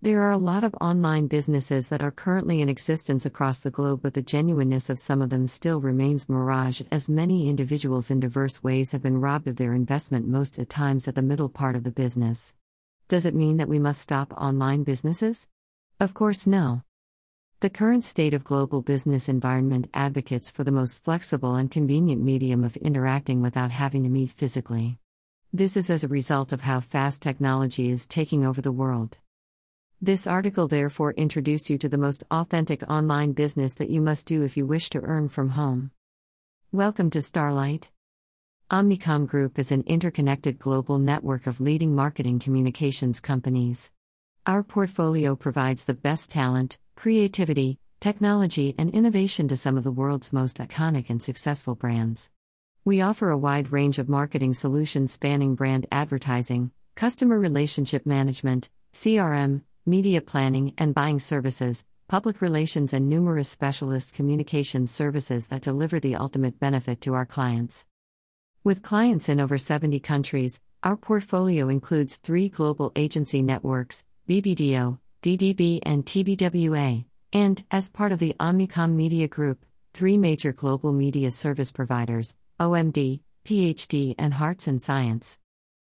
There are a lot of online businesses that are currently in existence across the globe, but the genuineness of some of them still remains mirage, as many individuals in diverse ways have been robbed of their investment, most at times at the middle part of the business. Does it mean that we must stop online businesses? Of course, no. The current state of global business environment advocates for the most flexible and convenient medium of interacting without having to meet physically. This is as a result of how fast technology is taking over the world. This article therefore introduce you to the most authentic online business that you must do if you wish to earn from home. Welcome to Starlight. Omnicom Group is an interconnected global network of leading marketing communications companies. Our portfolio provides the best talent, creativity, technology, and innovation to some of the world's most iconic and successful brands. We offer a wide range of marketing solutions spanning brand advertising, customer relationship management, CRM, media planning and buying services, public relations, and numerous specialist communications services that deliver the ultimate benefit to our clients. With clients in over 70 countries, our portfolio includes three global agency networks BBDO, DDB, and TBWA, and, as part of the Omnicom Media Group, three major global media service providers OMD, PhD, and Hearts and Science.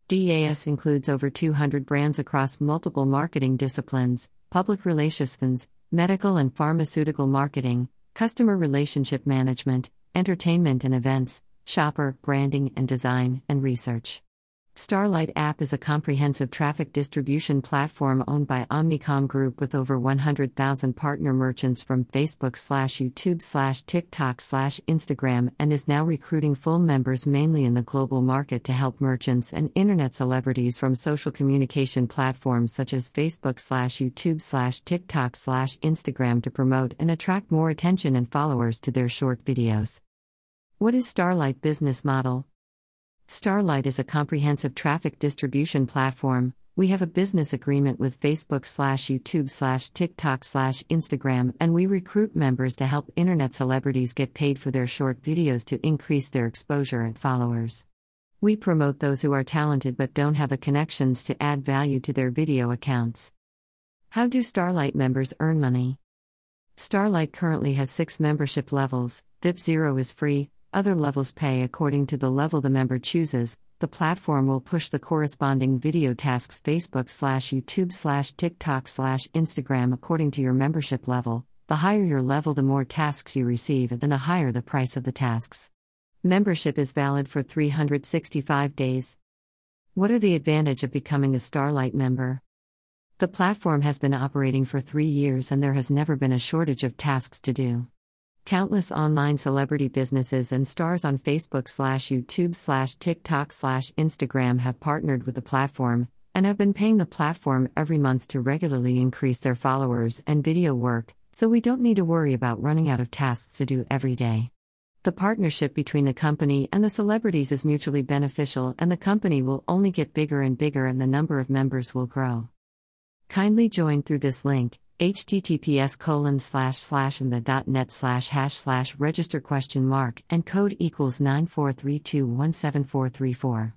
DAS includes over 200 brands across multiple marketing disciplines public relations, medical and pharmaceutical marketing, customer relationship management, entertainment and events, shopper, branding and design, and research. Starlight app is a comprehensive traffic distribution platform owned by Omnicom Group with over 100,000 partner merchants from Facebook slash YouTube slash TikTok slash Instagram and is now recruiting full members mainly in the global market to help merchants and internet celebrities from social communication platforms such as Facebook slash YouTube slash TikTok slash Instagram to promote and attract more attention and followers to their short videos. What is Starlight business model? Starlight is a comprehensive traffic distribution platform. We have a business agreement with Facebook slash YouTube slash TikTok slash Instagram, and we recruit members to help internet celebrities get paid for their short videos to increase their exposure and followers. We promote those who are talented but don't have the connections to add value to their video accounts. How do Starlight members earn money? Starlight currently has six membership levels. VIP Zero is free, other levels pay according to the level the member chooses. The platform will push the corresponding video tasks Facebook slash YouTube slash TikTok slash Instagram according to your membership level. The higher your level, the more tasks you receive, and then the higher the price of the tasks. Membership is valid for 365 days. What are the advantage of becoming a Starlight member? The platform has been operating for 3 years and there has never been a shortage of tasks to do. Countless online celebrity businesses and stars on Facebook slash YouTube slash TikTok slash Instagram have partnered with the platform and have been paying the platform every month to regularly increase their followers and video work, so we don't need to worry about running out of tasks to do every day. The partnership between the company and the celebrities is mutually beneficial, and the company will only get bigger and bigger, and the number of members will grow. Kindly join through this link https colon slash slash net slash hash slash register question mark and code equals 9432174434